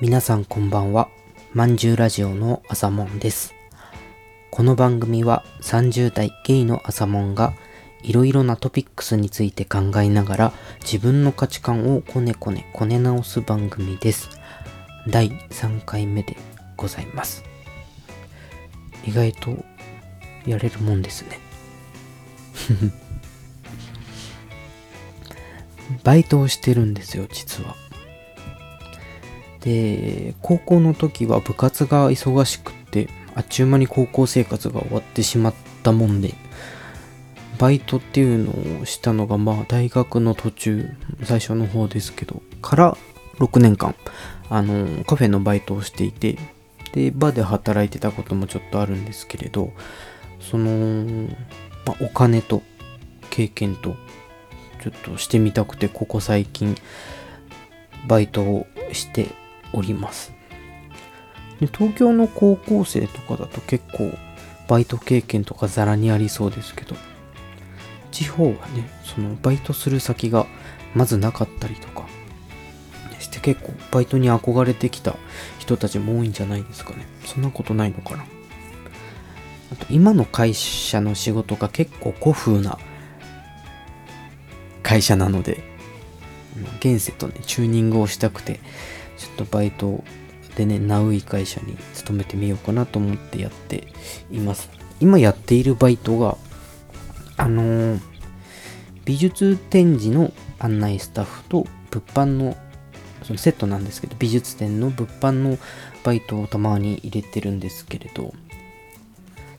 皆さんこんばんは。まんじゅうラジオの朝もんです。この番組は30代ゲイの朝もんがいろいろなトピックスについて考えながら自分の価値観をこねこねこね直す番組です。第3回目でございます。意外とやれるもんですね。バイトをしてるんですよ、実は。で、高校の時は部活が忙しくって、あっちゅう間に高校生活が終わってしまったもんで、バイトっていうのをしたのが、まあ、大学の途中、最初の方ですけど、から6年間、あの、カフェのバイトをしていて、で、バーで働いてたこともちょっとあるんですけれど、その、まあ、お金と経験と、ちょっとしてみたくて、ここ最近、バイトをしております。で東京の高校生とかだと結構バイト経験とかザラにありそうですけど地方はねそのバイトする先がまずなかったりとかして結構バイトに憧れてきた人たちも多いんじゃないですかねそんなことないのかなあと今の会社の仕事が結構古風な会社なので現世とねチューニングをしたくてちょっとバイトでねナウイ会社に勤めてみようかなと思ってやっています。今やっているバイトがあのー美術展示の案内スタッフと物販のそのセットなんですけど美術展の物販のバイトをたまに入れてるんですけれど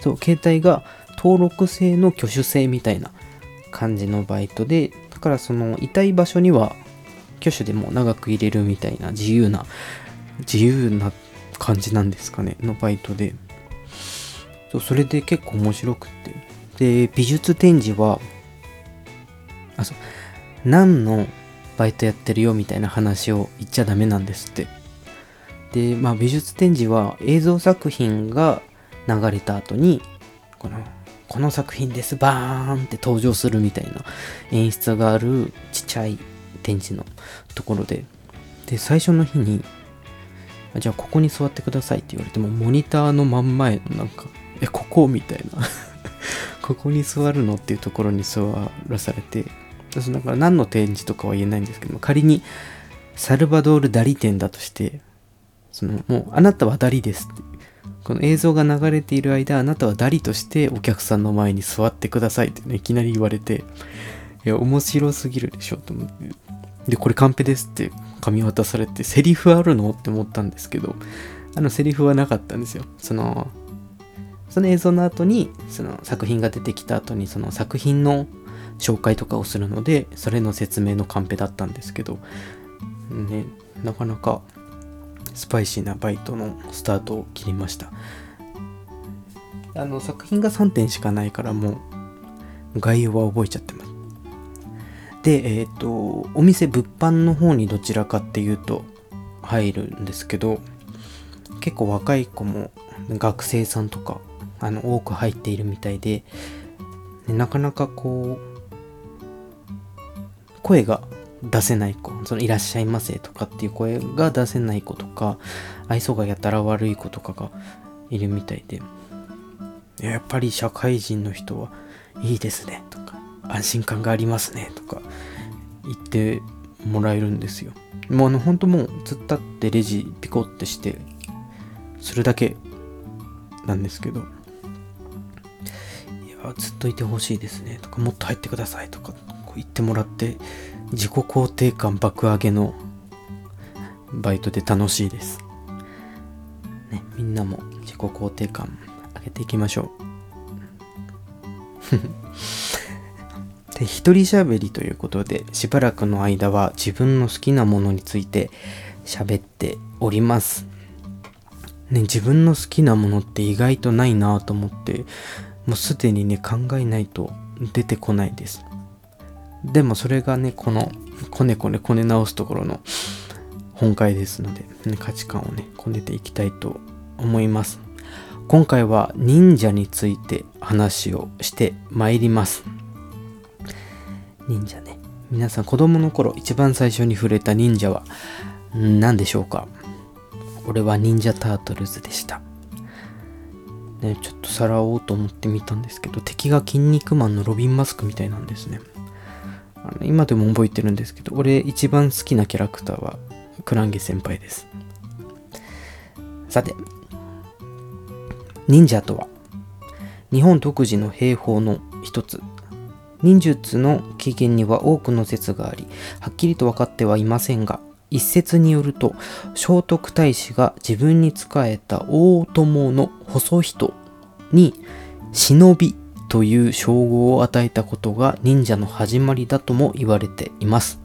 そう携帯が登録制の挙手制みたいな感じのバイトでだからそのいたい場所には挙手でも長く入れるみたいな自由な自由な感じなんですかねのバイトで。そうそれで結構面白くって。で美術展示はあそう何のバイトやってるよみたいな話を言っちゃダメなんですって。でまあ美術展示は映像作品が流れた後にこのこの作品ですバーンって登場するみたいな演出があるちっちゃい展示のところで。で最初の日にじゃあここに座ってくださいって言われてもモニターの真ん前のなんかえここみたいな。ここに座るのっていうところに座らされて。私だから何の展示とかは言えないんですけど仮にサルバドール・ダリ展だとしてそのもうあなたはダリですって。この映像が流れている間あなたはダリとしてお客さんの前に座ってくださいって、ね、いきなり言われていや面白すぎるでしょと思って。でこれカンペですって紙渡されてセリフあるの？って思ったんですけどあのセリフはなかったんですよ。そのその映像の後にその作品が出てきた後にその作品の紹介とかをするのでそれの説明のカンペだったんですけどねなかなかスパイシーなバイトのスタートを切りました。あの作品が3点しかないからもう概要は覚えちゃってます。でえっ、とお店物販の方にどちらかっていうと入るんですけど結構若い子も学生さんとかあの多く入っているみたいででなかなかこう声が出せない子そのいらっしゃいませとかっていう声が出せない子とか愛想がやたら悪い子とかがいるみたいでやっぱり社会人の人はいいですねとか安心感がありますねとか言ってもらえるんですよ。もうあの本当もう突っ立ってレジピコってしてそれだけなんですけどいやずっといてほしいですねとかもっと入ってくださいとかこう言ってもらって自己肯定感爆上げのバイトで楽しいです。ねみんなも自己肯定感上げていきましょう。で一人喋りということでしばらくの間は自分の好きなものについて喋っております。ね、自分の好きなものって意外とないなと思ってもうすでにね考えないと出てこないです。でもそれがねこのこねこねこね直すところの本会ですので、ね、価値観をねこねていきたいと思います。今回は忍者について話をしてまいります。忍者ね。皆さん子供の頃一番最初に触れた忍者は何でしょうか？俺は忍者タートルズでした。ねちょっとさらおうと思ってみたんですけど敵が筋肉マンのロビンマスクみたいなんですね。あの今でも覚えてるんですけど俺一番好きなキャラクターはクランゲ先輩です。さて忍者とは日本独自の兵法の一つ。忍術の起源には多くの説がありはっきりと分かってはいませんが一説によると聖徳太子が自分に仕えた大友の細人に忍びという称号を与えたことが忍者の始まりだとも言われています。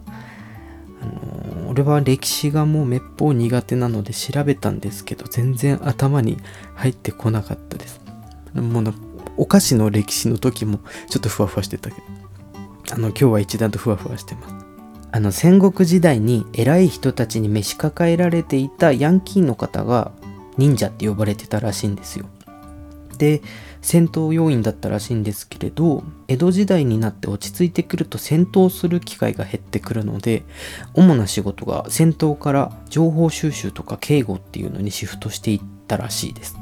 あのー、俺は歴史がもうめっぽう苦手なので調べたんですけど全然頭に入ってこなかったです。もうお菓子の歴史の時もちょっとふわふわしてたけど。あの今日は一段とふわふわしてます。あの戦国時代に偉い人たちに召し抱えられていたヤンキーの方が忍者って呼ばれてたらしいんですよ。で戦闘要員だったらしいんですけれど江戸時代になって落ち着いてくると戦闘する機会が減ってくるので主な仕事が戦闘から情報収集とか警護っていうのにシフトしていったらしいです。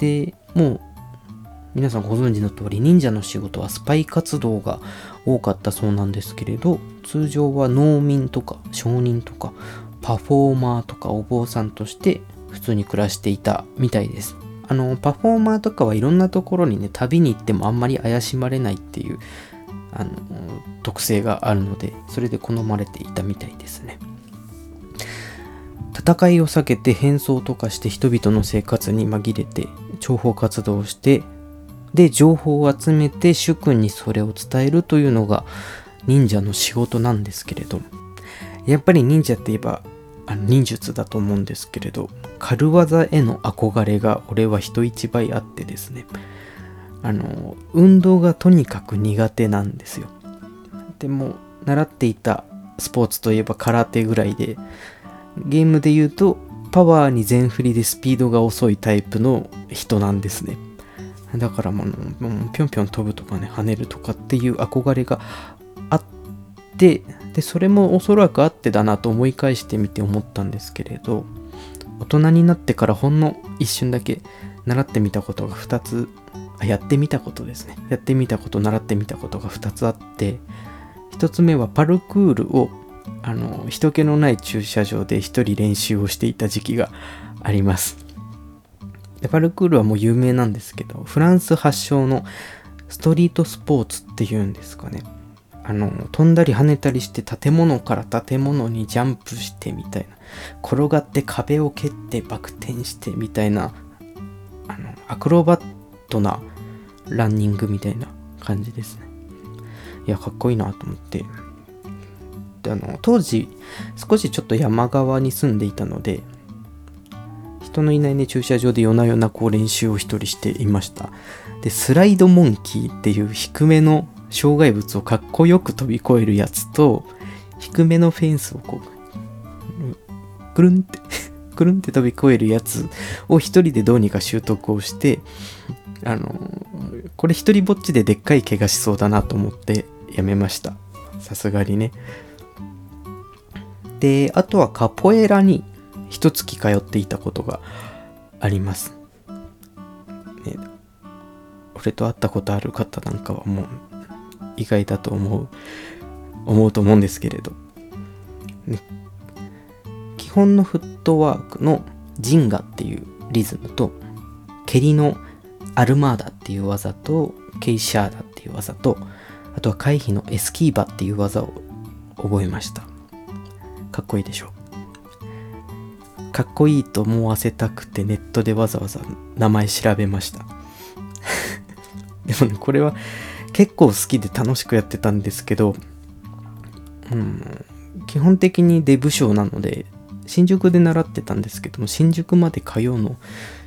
でもう皆さんご存知の通り忍者の仕事はスパイ活動が多かったそうなんですけれど通常は農民とか商人とかパフォーマーとかお坊さんとして普通に暮らしていたみたいです。あのパフォーマーとかはいろんなところにね旅に行ってもあんまり怪しまれないっていうあの特性があるのでそれで好まれていたみたいですね。戦いを避けて変装とかして人々の生活に紛れて諜報活動をしてで情報を集めて主君にそれを伝えるというのが忍者の仕事なんですけれどやっぱり忍者って言えばあの忍術だと思うんですけれど軽技への憧れが俺は人一倍あってですね。あの運動がとにかく苦手なんですよ。でも習っていたスポーツといえば空手ぐらいでゲームで言うとパワーに全振りでスピードが遅いタイプの人なんですね。だからもうぴょんぴょん飛ぶとかね跳ねるとかっていう憧れがあってでそれもおそらくあってだなと思い返してみて思ったんですけれど大人になってからほんの一瞬だけ習ってみたことが2つあやってみたことですね。やってみたこと習ってみたことが2つあって1つ目はパルクールをあの人気のない駐車場で1人練習をしていた時期があります。でパルクールはもう有名なんですけどフランス発祥のストリートスポーツっていうんですかね。あの飛んだり跳ねたりして建物から建物にジャンプしてみたいな転がって壁を蹴ってバク転してみたいなあのアクロバットなランニングみたいな感じですね。いやかっこいいなと思って。であの当時少しちょっと山側に住んでいたので人のいないね駐車場で夜な夜なこう練習を一人していました。でスライドモンキーっていう低めの障害物をかっこよく飛び越えるやつと低めのフェンスをこうくるんって くるんって飛び越えるやつを一人でどうにか習得をしてあのこれ一人ぼっちででっかい怪我しそうだなと思ってやめました。さすがにね。であとはカポエラに一月通っていたことがあります、ね、俺と会ったことある方なんかはもう意外だと思う。思うと思うんですけれど、ね、基本のフットワークのジンガっていうリズムと蹴りのアルマーダっていう技とケイシャーダっていう技とあとは回避のエスキーバっていう技を覚えました。かっこいいでしょう。かっこいいと思わせたくてネットでわざわざ名前調べました。でもねこれは結構好きで楽しくやってたんですけど、うん、基本的にデブ賞なので新宿で習ってたんですけども新宿まで通うの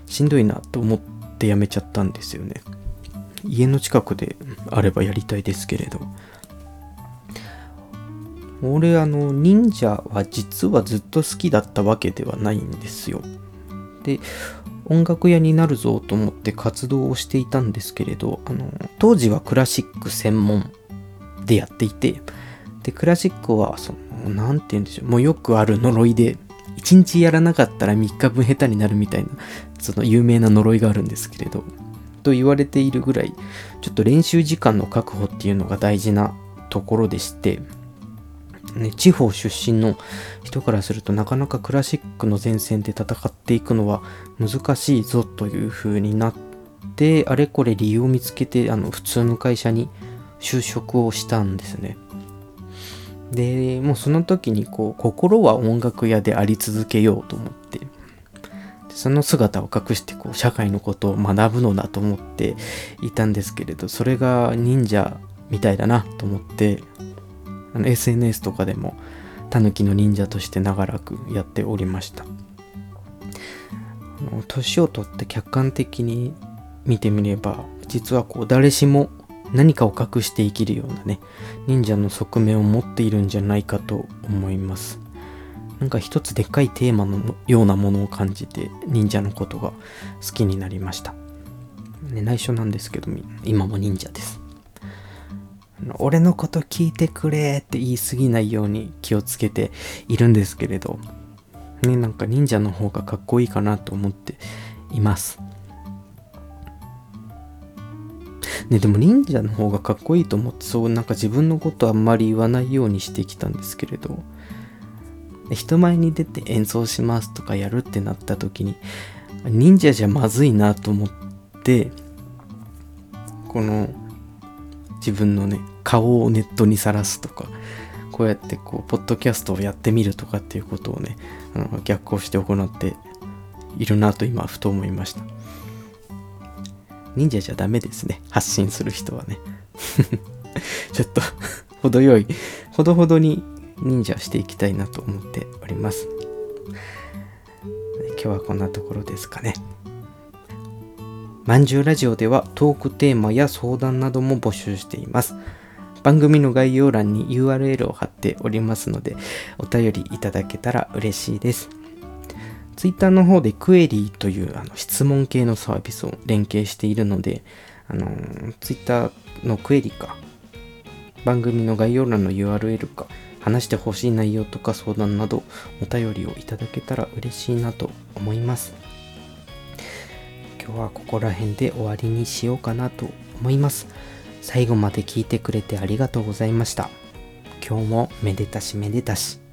しんどいなと思ってやめちゃったんですよね。家の近くであればやりたいですけれど。俺あの忍者は実はずっと好きだったわけではないんですよ。で音楽屋になるぞと思って活動をしていたんですけれどあの当時はクラシック専門でやっていてでクラシックはその何て言うんでしょうもうよくある呪いで1日やらなかったら3日分下手になるみたいなその有名な呪いがあるんですけれどと言われているぐらいちょっと練習時間の確保っていうのが大事なところでしてね、地方出身の人からするとなかなかクラシックの前線で戦っていくのは難しいぞという風になってあれこれ理由を見つけてあの普通の会社に就職をしたんですね。でもうその時にこう心は音楽屋であり続けようと思ってその姿を隠してこう社会のことを学ぶのだと思っていたんですけれどそれが忍者みたいだなと思ってあの SNS とかでもタヌキの忍者として長らくやっておりました。年を取って客観的に見てみれば実はこう誰しも何かを隠して生きるようなね忍者の側面を持っているんじゃないかと思います。なんか一つでっかいテーマのようなものを感じて忍者のことが好きになりました、ね、内緒なんですけど今も忍者です。俺のこと聞いてくれって言い過ぎないように気をつけているんですけれど、ね、なんか忍者の方がかっこいいかなと思っています。ね、でも忍者の方がかっこいいと思ってそうなんか自分のことあんまり言わないようにしてきたんですけれど人前に出て演奏しますとかやるってなった時に忍者じゃまずいなと思ってこの自分のね顔をネットにさらすとかこうやってこうポッドキャストをやってみるとかっていうことをねあの逆行して行っているなと今ふと思いました。忍者じゃダメですね。発信する人はね。ちょっと程よいほどほどに忍者していきたいなと思っております。今日はこんなところですかね。まんじゅうラジオではトークテーマや相談なども募集しています。番組の概要欄に URL を貼っておりますので、お便りいただけたら嬉しいです。Twitter の方でクエリーというあの質問系のサービスを連携しているので、あの Twitter のクエリか、番組の概要欄の URL か、話してほしい内容とか相談などお便りをいただけたら嬉しいなと思います。今日はここら辺で終わりにしようかなと思います。最後まで聞いてくれてありがとうございました。今日もめでたしめでたし。